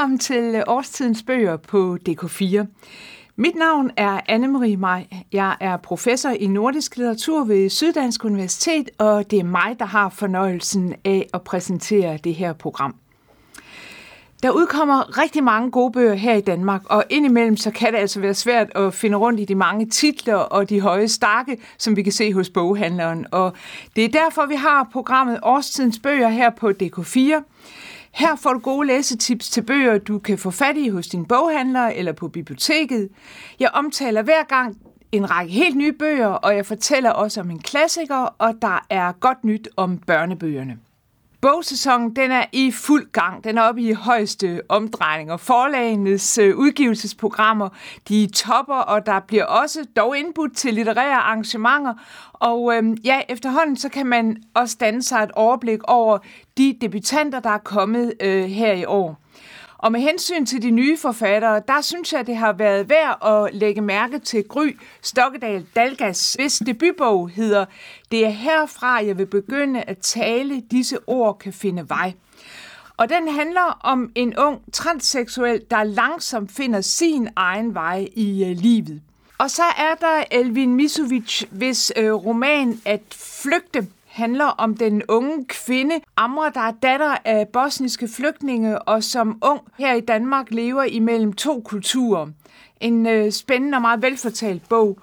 Velkommen til øh, Årstidens Bøger på DK4. Mit navn er Anne-Marie Maj. Jeg er professor i nordisk litteratur ved Syddansk Universitet, og det er mig, der har fornøjelsen af at præsentere det her program. Der udkommer rigtig mange gode bøger her i Danmark, og indimellem så kan det altså være svært at finde rundt i de mange titler og de høje stakke, som vi kan se hos boghandleren. Og det er derfor, vi har programmet Årstidens Bøger her på DK4. Her får du gode læsetips til bøger, du kan få fat i hos din boghandler eller på biblioteket. Jeg omtaler hver gang en række helt nye bøger, og jeg fortæller også om en klassiker, og der er godt nyt om børnebøgerne. Bogsæsonen den er i fuld gang. Den er oppe i højeste omdrejninger. Forlagenes øh, udgivelsesprogrammer, de topper, og der bliver også dog indbudt til litterære arrangementer. Og øhm, ja, efterhånden så kan man også danne sig et overblik over de debutanter, der er kommet øh, her i år. Og med hensyn til de nye forfattere, der synes jeg, det har været værd at lægge mærke til Gry Stokkedal Dalgas, hvis debutbog hedder Det er herfra, jeg vil begynde at tale, disse ord kan finde vej. Og den handler om en ung transseksuel, der langsomt finder sin egen vej i øh, livet. Og så er der Elvin Misovic, hvis øh, roman At flygte handler om den unge kvinde, Amra, der er datter af bosniske flygtninge, og som ung her i Danmark lever imellem to kulturer. En øh, spændende og meget velfortalt bog.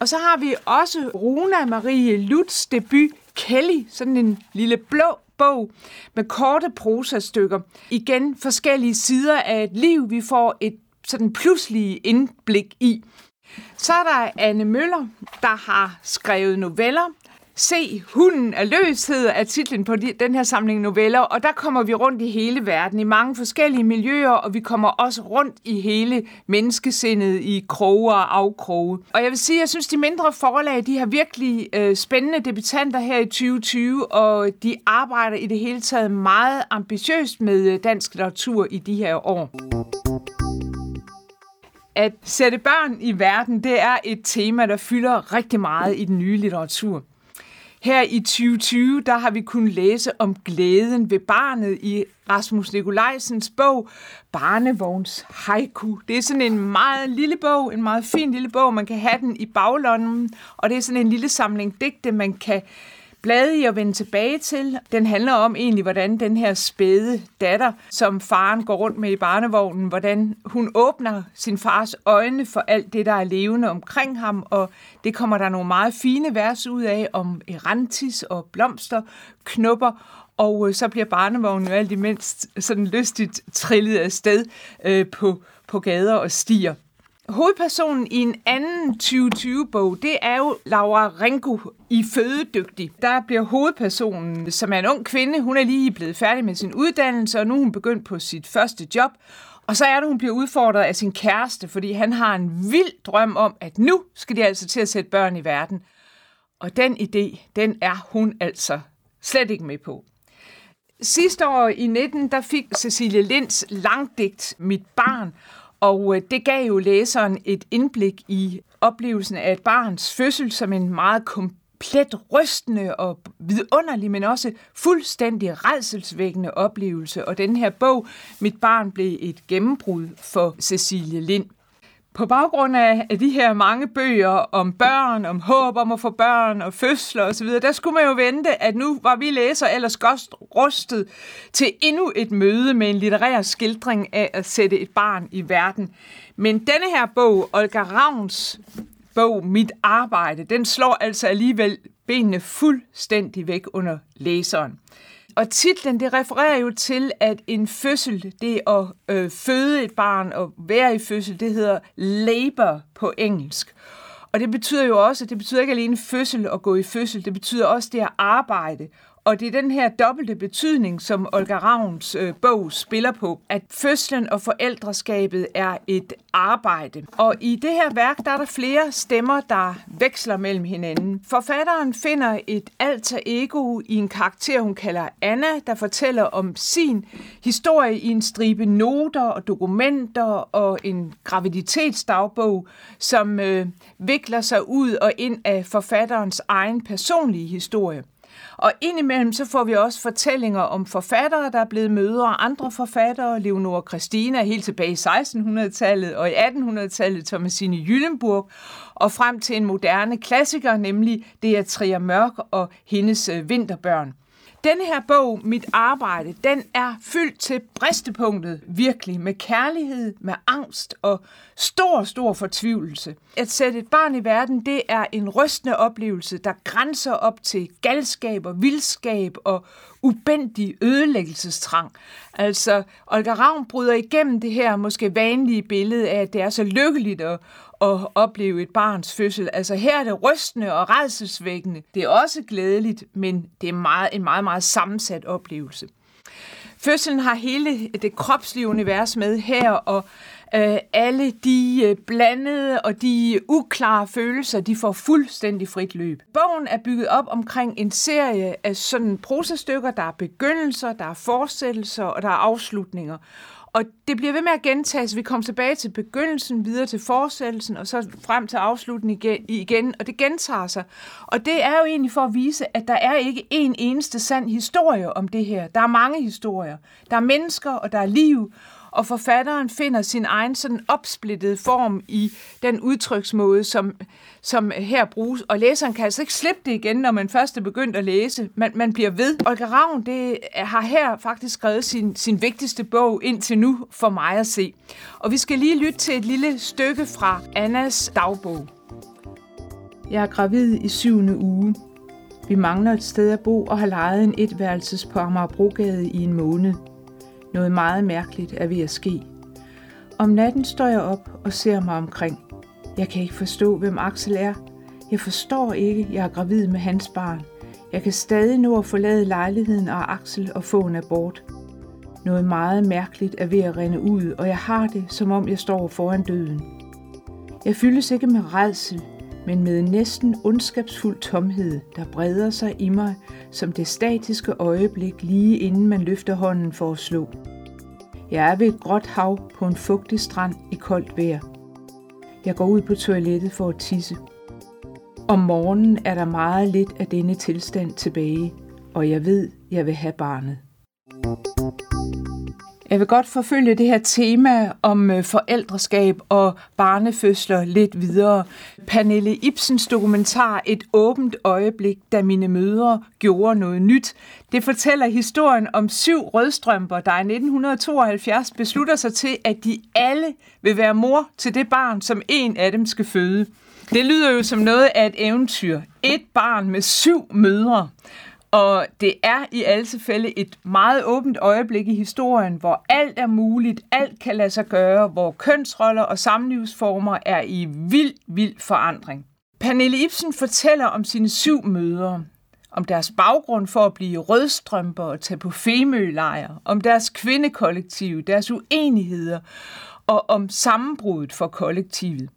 Og så har vi også Runa Marie Lutz debut Kelly, sådan en lille blå bog med korte prosastykker. Igen forskellige sider af et liv, vi får et sådan pludselig indblik i. Så er der Anne Møller, der har skrevet noveller, Se, hunden er løshed er titlen på de, den her samling noveller, og der kommer vi rundt i hele verden, i mange forskellige miljøer, og vi kommer også rundt i hele menneskesindet, i kroge og afkroge. Og jeg vil sige, jeg synes, de mindre forlag, de har virkelig øh, spændende debutanter her i 2020, og de arbejder i det hele taget meget ambitiøst med øh, dansk litteratur i de her år. At sætte børn i verden, det er et tema, der fylder rigtig meget i den nye litteratur. Her i 2020, der har vi kunnet læse om glæden ved barnet i Rasmus Nikolajsens bog Barnevogns Haiku. Det er sådan en meget lille bog, en meget fin lille bog. Man kan have den i baglommen, og det er sådan en lille samling digte, man kan blade i at vende tilbage til. Den handler om egentlig, hvordan den her spæde datter, som faren går rundt med i barnevognen, hvordan hun åbner sin fars øjne for alt det, der er levende omkring ham, og det kommer der nogle meget fine vers ud af om erantis og blomster, knopper, og øh, så bliver barnevognen jo alt imens sådan lystigt trillet afsted øh, på, på gader og stier. Hovedpersonen i en anden 2020-bog, det er jo Laura Ringo i Fødedygtig. Der bliver hovedpersonen, som er en ung kvinde, hun er lige blevet færdig med sin uddannelse, og nu er hun begyndt på sit første job. Og så er det, hun bliver udfordret af sin kæreste, fordi han har en vild drøm om, at nu skal de altså til at sætte børn i verden. Og den idé, den er hun altså slet ikke med på. Sidste år i 19, der fik Cecilie Linds langdigt Mit barn, og øh, det gav jo læseren et indblik i oplevelsen af et barns fødsel som en meget komplet rystende og vidunderlig, men også fuldstændig redselsvækkende oplevelse. Og den her bog, Mit barn, blev et gennembrud for Cecilie Lind. På baggrund af, de her mange bøger om børn, om håb om at få børn og fødsler osv., der skulle man jo vente, at nu var vi læser ellers godt rustet til endnu et møde med en litterær skildring af at sætte et barn i verden. Men denne her bog, Olga Ravns bog Mit Arbejde, den slår altså alligevel benene fuldstændig væk under læseren. Og titlen, det refererer jo til, at en fødsel, det at øh, føde et barn og være i fødsel, det hedder labor på engelsk. Og det betyder jo også, det betyder ikke alene fødsel og gå i fødsel, det betyder også det at arbejde. Og det er den her dobbelte betydning, som Olga Ravns øh, bog spiller på, at fødslen og forældreskabet er et arbejde. Og i det her værk, der er der flere stemmer, der veksler mellem hinanden. Forfatteren finder et alter ego i en karakter, hun kalder Anna, der fortæller om sin historie i en stribe noter og dokumenter og en graviditetsdagbog, som øh, vikler sig ud og ind af forfatterens egen personlige historie. Og indimellem så får vi også fortællinger om forfattere, der er blevet mødre, andre forfattere, Leonora Christina helt tilbage i 1600-tallet og i 1800-tallet Thomasine Jyllenburg, og frem til en moderne klassiker, nemlig det er Trier Mørk og hendes øh, vinterbørn. Denne her bog, Mit arbejde, den er fyldt til bristepunktet virkelig med kærlighed, med angst og stor, stor fortvivlelse. At sætte et barn i verden, det er en rystende oplevelse, der grænser op til galskab og vildskab og ubendig ødelæggelsestrang. Altså, Olga Ravn bryder igennem det her måske vanlige billede af, at det er så lykkeligt og, at opleve et barns fødsel. Altså her er det rystende og redselsvækkende. Det er også glædeligt, men det er meget, en meget, meget sammensat oplevelse. Fødslen har hele det kropslige univers med her, og øh, alle de øh, blandede og de uklare følelser, de får fuldstændig frit løb. Bogen er bygget op omkring en serie af sådan prosastykker, der er begyndelser, der er fortsættelser og der er afslutninger. Og det bliver ved med at gentages. Vi kommer tilbage til begyndelsen, videre til fortsættelsen, og så frem til afslutningen igen, og det gentager sig. Og det er jo egentlig for at vise, at der er ikke en eneste sand historie om det her. Der er mange historier. Der er mennesker, og der er liv, og forfatteren finder sin egen sådan opsplittede form i den udtryksmåde, som, som her bruges. Og læseren kan altså ikke slippe det igen, når man først er begyndt at læse. Man, man bliver ved. Olga Ravn det har her faktisk skrevet sin, sin vigtigste bog indtil nu for mig at se. Og vi skal lige lytte til et lille stykke fra Annas dagbog. Jeg er gravid i syvende uge. Vi mangler et sted at bo og har lejet en etværelses på Amagerbrogade i en måned. Noget meget mærkeligt er ved at ske. Om natten står jeg op og ser mig omkring. Jeg kan ikke forstå, hvem Axel er. Jeg forstår ikke, jeg er gravid med hans barn. Jeg kan stadig nå at forlade lejligheden og Axel og få en abort. Noget meget mærkeligt er ved at rende ud, og jeg har det, som om jeg står foran døden. Jeg fyldes ikke med redsel, men med en næsten ondskabsfuld tomhed, der breder sig i mig som det statiske øjeblik lige inden man løfter hånden for at slå. Jeg er ved et gråt hav på en fugtig strand i koldt vejr. Jeg går ud på toilettet for at tisse. Om morgenen er der meget lidt af denne tilstand tilbage, og jeg ved, jeg vil have barnet. Jeg vil godt forfølge det her tema om øh, forældreskab og barnefødsler lidt videre. Pernille Ibsens dokumentar Et åbent øjeblik, da mine mødre gjorde noget nyt. Det fortæller historien om syv rødstrømper, der i 1972 beslutter sig til, at de alle vil være mor til det barn, som en af dem skal føde. Det lyder jo som noget af et eventyr. Et barn med syv mødre. Og det er i alle tilfælde et meget åbent øjeblik i historien, hvor alt er muligt, alt kan lade sig gøre, hvor kønsroller og samlivsformer er i vild, vild forandring. Pernille Ibsen fortæller om sine syv møder, om deres baggrund for at blive rødstrømper og tage på femølejre, om deres kvindekollektiv, deres uenigheder og om sammenbruddet for kollektivet.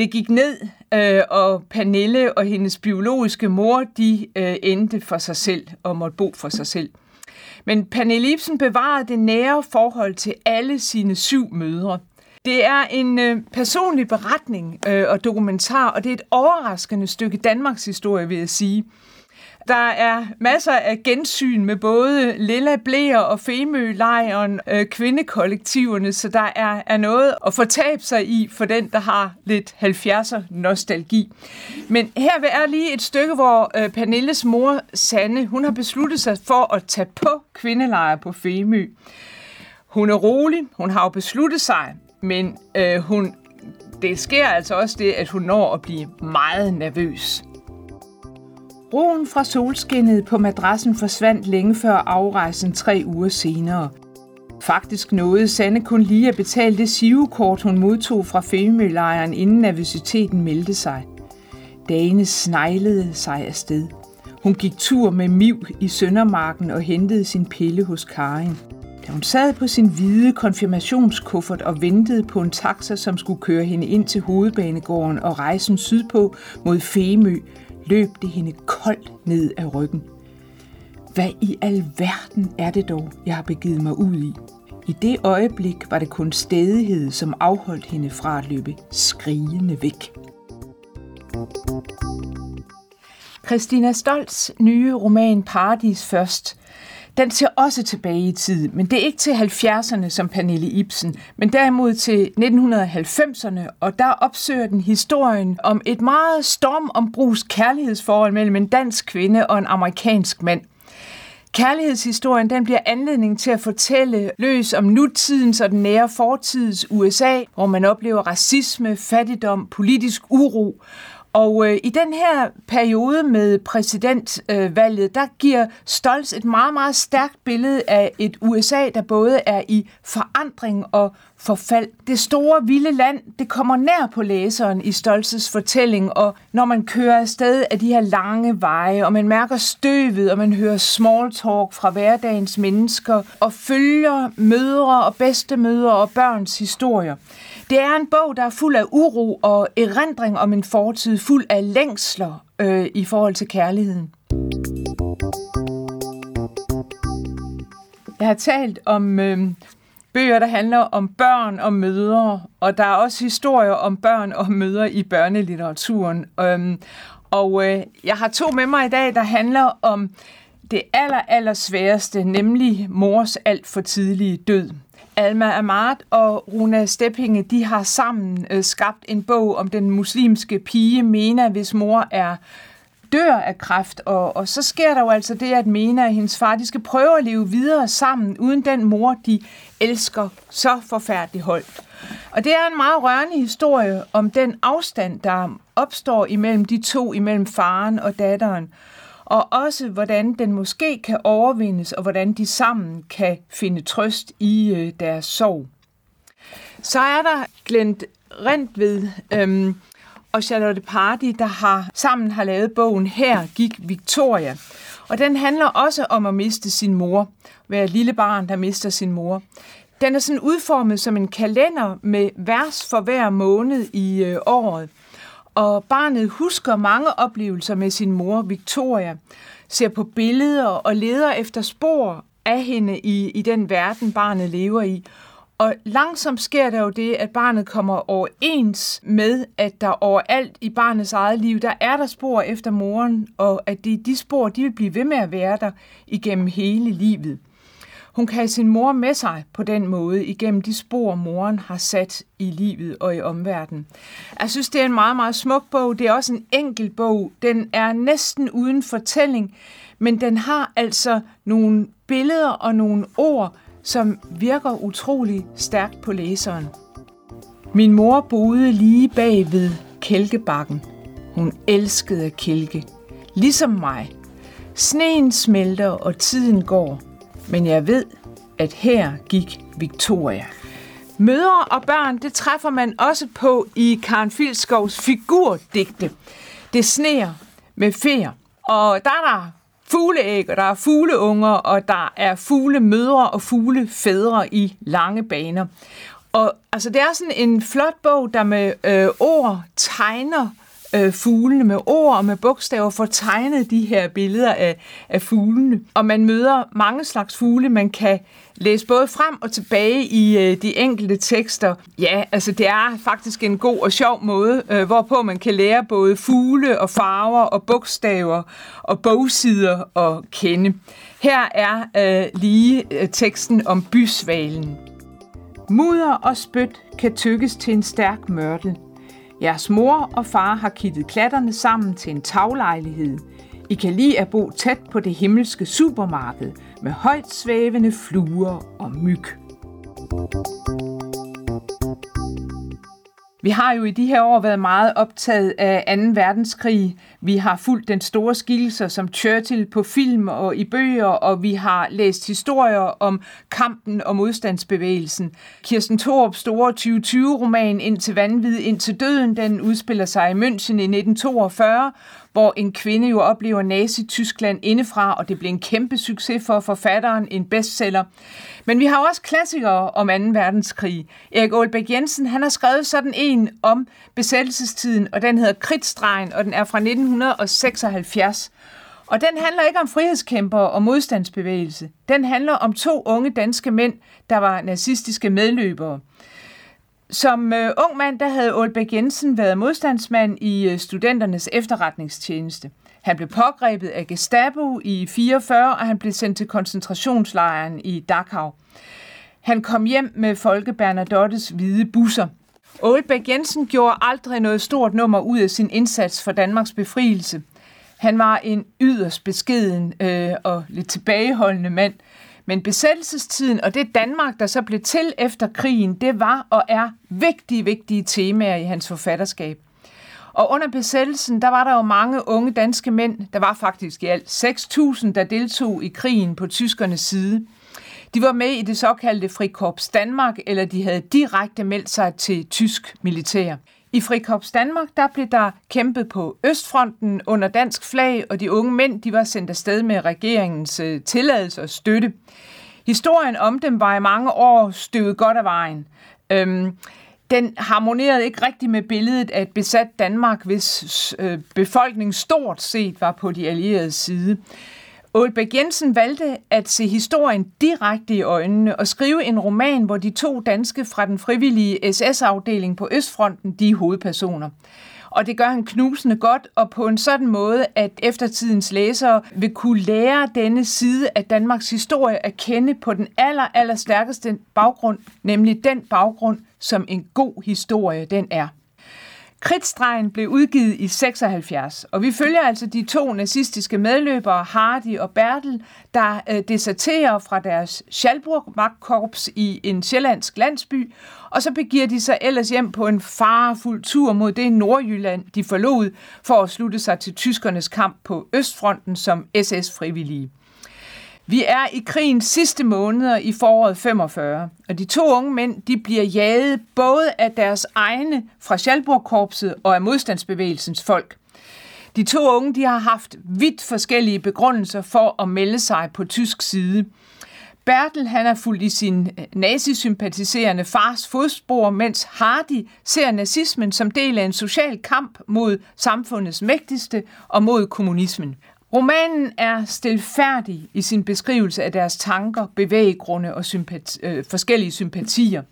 Det gik ned, øh, og Pernille og hendes biologiske mor, de øh, endte for sig selv og måtte bo for sig selv. Men Pernille Ibsen bevarede det nære forhold til alle sine syv mødre. Det er en øh, personlig beretning øh, og dokumentar, og det er et overraskende stykke Danmarks historie, vil jeg sige. Der er masser af gensyn med både Lilla Blæer og Femølejren, øh, kvindekollektiverne, så der er, er noget at fortabe sig i for den, der har lidt 70'er nostalgi. Men her er lige et stykke, hvor øh, Pernilles mor, Sanne, hun har besluttet sig for at tage på kvindelejre på Femø. Hun er rolig, hun har jo besluttet sig, men øh, hun, det sker altså også det, at hun når at blive meget nervøs. Broen fra solskinnet på madrassen forsvandt længe før afrejsen tre uger senere. Faktisk nåede Sanne kun lige at betale det sivekort, hun modtog fra Femølejren, inden nervøsiteten meldte sig. Dagene sneglede sig afsted. Hun gik tur med Miv i Søndermarken og hentede sin pille hos Karin. Da hun sad på sin hvide konfirmationskuffert og ventede på en taxa, som skulle køre hende ind til hovedbanegården og rejsen sydpå mod Femø, løb det hende koldt ned af ryggen. Hvad i alverden er det dog, jeg har begivet mig ud i? I det øjeblik var det kun stedighed, som afholdt hende fra at løbe skrigende væk. Christina Stolts nye roman Paradis først. Den ser også tilbage i tid, men det er ikke til 70'erne som Pernille Ibsen, men derimod til 1990'erne, og der opsøger den historien om et meget stormombrus kærlighedsforhold mellem en dansk kvinde og en amerikansk mand. Kærlighedshistorien den bliver anledning til at fortælle løs om nutidens og den nære fortids USA, hvor man oplever racisme, fattigdom, politisk uro, og øh, i den her periode med præsidentvalget, øh, der giver Stolz et meget, meget stærkt billede af et USA, der både er i forandring og forfald. Det store, vilde land, det kommer nær på læseren i Stolzes fortælling, og når man kører afsted af de her lange veje, og man mærker støvet, og man hører small talk fra hverdagens mennesker, og følger mødre og bedstemødre og børns historier. Det er en bog, der er fuld af uro og erindring om en fortid, fuld af længsler øh, i forhold til kærligheden. Jeg har talt om øh, bøger, der handler om børn og mødre, og der er også historier om børn og mødre i børnelitteraturen. Øh, og øh, jeg har to med mig i dag, der handler om det aller, aller sværeste, nemlig mors alt for tidlige død. Alma Amart og Runa Steppinge, de har sammen øh, skabt en bog om den muslimske pige Mena, hvis mor er dør af kræft, og, og så sker der jo altså det, at Mena og hendes far, de skal prøve at leve videre sammen, uden den mor, de elsker så forfærdeligt højt. Og det er en meget rørende historie om den afstand, der opstår imellem de to, imellem faren og datteren og også hvordan den måske kan overvindes, og hvordan de sammen kan finde trøst i øh, deres sorg. Så er der Glent Rentved øhm, og Charlotte Party, der har sammen har lavet bogen Her gik Victoria. Og den handler også om at miste sin mor. Være et lille barn, der mister sin mor. Den er sådan udformet som en kalender med vers for hver måned i øh, året og barnet husker mange oplevelser med sin mor Victoria, ser på billeder og leder efter spor af hende i, i den verden, barnet lever i. Og langsomt sker der jo det, at barnet kommer overens med, at der overalt i barnets eget liv, der er der spor efter moren, og at de, de spor, de vil blive ved med at være der igennem hele livet. Hun kan have sin mor med sig på den måde igennem de spor, moren har sat i livet og i omverdenen. Jeg synes, det er en meget, meget smuk bog. Det er også en enkel bog. Den er næsten uden fortælling, men den har altså nogle billeder og nogle ord, som virker utrolig stærkt på læseren. Min mor boede lige bag ved kælkebakken. Hun elskede at kælke. Ligesom mig. Sneen smelter, og tiden går – men jeg ved, at her gik Victoria. Mødre og børn, det træffer man også på i Karen Filskovs figurdigte. Det sneer med feer, og der er der fugleæg, og der er fugleunger, og der er fuglemødre og fuglefædre i lange baner. Og altså, det er sådan en flot bog, der med øh, ord tegner øh, fuglene med ord og med bogstaver får tegnet de her billeder af, af fuglene. Og man møder mange slags fugle, man kan læse både frem og tilbage i øh, de enkelte tekster. Ja, altså det er faktisk en god og sjov måde, øh, hvorpå man kan lære både fugle og farver og bogstaver og bogsider at kende. Her er øh, lige øh, teksten om bysvalen. Mudder og spyt kan tykkes til en stærk mørtel – Jeres mor og far har kittet klatterne sammen til en taglejlighed. I kan lide at bo tæt på det himmelske supermarked med højt svævende fluer og myg. Vi har jo i de her år været meget optaget af 2. verdenskrig. Vi har fulgt den store skilser som Churchill på film og i bøger, og vi har læst historier om kampen og modstandsbevægelsen. Kirsten Thorups store 2020-roman Ind til vanvid, indtil døden, den udspiller sig i München i 1942, hvor en kvinde jo oplever Nazi-Tyskland indefra, og det bliver en kæmpe succes for forfatteren, en bestseller. Men vi har også klassikere om 2. verdenskrig. Erik Aalbæk Jensen, han har skrevet sådan en om besættelsestiden, og den hedder Kritstregen, og den er fra 1976. Og den handler ikke om frihedskæmper og modstandsbevægelse. Den handler om to unge danske mænd, der var nazistiske medløbere. Som øh, ung mand, der havde Aalbæk Jensen været modstandsmand i øh, studenternes efterretningstjeneste. Han blev pågrebet af Gestapo i 44, og han blev sendt til koncentrationslejren i Dachau. Han kom hjem med Folke Bernadottes hvide busser. Aalbæk Jensen gjorde aldrig noget stort nummer ud af sin indsats for Danmarks befrielse. Han var en yderst beskeden øh, og lidt tilbageholdende mand. Men besættelsestiden og det Danmark, der så blev til efter krigen, det var og er vigtige, vigtige temaer i hans forfatterskab. Og under besættelsen, der var der jo mange unge danske mænd, der var faktisk i alt 6.000, der deltog i krigen på tyskernes side. De var med i det såkaldte Frikorps Danmark, eller de havde direkte meldt sig til tysk militær. I Frikorps Danmark, der blev der kæmpet på Østfronten under dansk flag, og de unge mænd, de var sendt afsted med regeringens øh, tilladelse og støtte. Historien om dem var i mange år støvet godt af vejen. Øhm, den harmonerede ikke rigtig med billedet af et besat Danmark, hvis øh, befolkningen stort set var på de allierede side. Aalbæk Jensen valgte at se historien direkte i øjnene og skrive en roman, hvor de to danske fra den frivillige SS-afdeling på Østfronten de er hovedpersoner. Og det gør han knusende godt, og på en sådan måde, at eftertidens læsere vil kunne lære denne side af Danmarks historie at kende på den aller, aller stærkeste baggrund, nemlig den baggrund, som en god historie den er. Kridtstregen blev udgivet i 76, og vi følger altså de to nazistiske medløbere, Hardy og Bertel, der øh, deserterer fra deres Schalburg-magtkorps i en sjællandsk landsby, og så begiver de sig ellers hjem på en farefuld tur mod det Nordjylland, de forlod for at slutte sig til tyskernes kamp på Østfronten som SS-frivillige. Vi er i krigens sidste måneder i foråret 45, og de to unge mænd de bliver jaget både af deres egne fra Schalburg-korpset og af modstandsbevægelsens folk. De to unge de har haft vidt forskellige begrundelser for at melde sig på tysk side. Bertel han er fuldt i sin øh, nazisympatiserende fars fodspor, mens Hardy ser nazismen som del af en social kamp mod samfundets mægtigste og mod kommunismen. Romanen er stilfærdig i sin beskrivelse af deres tanker, bevæggrunde og sympati, øh, forskellige sympatier.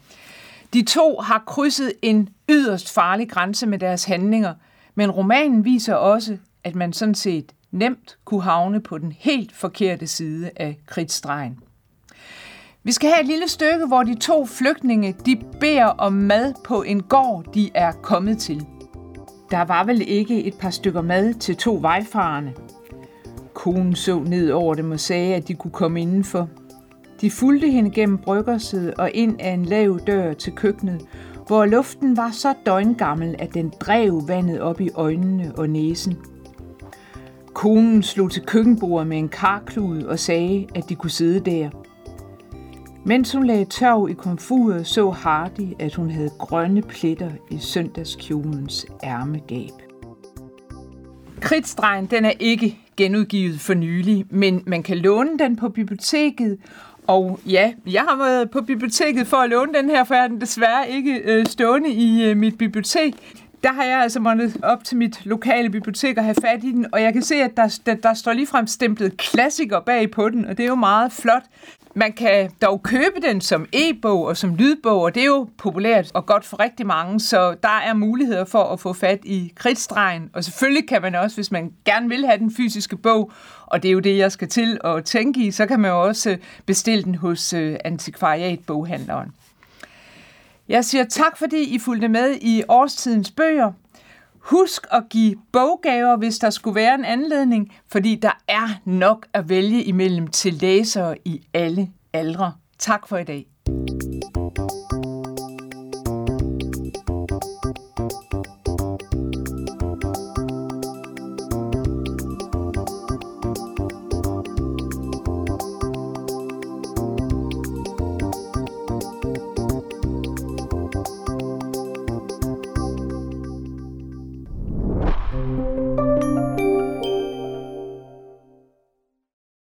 De to har krydset en yderst farlig grænse med deres handlinger, men romanen viser også, at man sådan set nemt kunne havne på den helt forkerte side af kridtstregen. Vi skal have et lille stykke, hvor de to flygtninge de beder om mad på en gård, de er kommet til. Der var vel ikke et par stykker mad til to vejfarende – Konen så ned over dem og sagde, at de kunne komme indenfor. De fulgte hende gennem bryggerset og ind af en lav dør til køkkenet, hvor luften var så døgngammel, at den drev vandet op i øjnene og næsen. Konen slog til køkkenbordet med en karklud og sagde, at de kunne sidde der. Mens hun lagde tørv i komfuret, så Hardy, at hun havde grønne pletter i søndagskjolens ærmegab. Kridtstregen den er ikke genudgivet for nylig, men man kan låne den på biblioteket. Og ja, jeg har været på biblioteket for at låne den her, for jeg er den desværre ikke øh, stående i øh, mit bibliotek. Der har jeg altså måttet op til mit lokale bibliotek og have fat i den, og jeg kan se, at der, der, der står ligefrem stemplet klassiker bag på den, og det er jo meget flot. Man kan dog købe den som e-bog og som lydbog, og det er jo populært og godt for rigtig mange, så der er muligheder for at få fat i kridtstregen. Og selvfølgelig kan man også, hvis man gerne vil have den fysiske bog, og det er jo det, jeg skal til at tænke i, så kan man jo også øh, bestille den hos øh, antikvariatboghandleren. Jeg siger tak, fordi I fulgte med i årstidens bøger. Husk at give boggaver, hvis der skulle være en anledning, fordi der er nok at vælge imellem til læsere i alle aldre. Tak for i dag.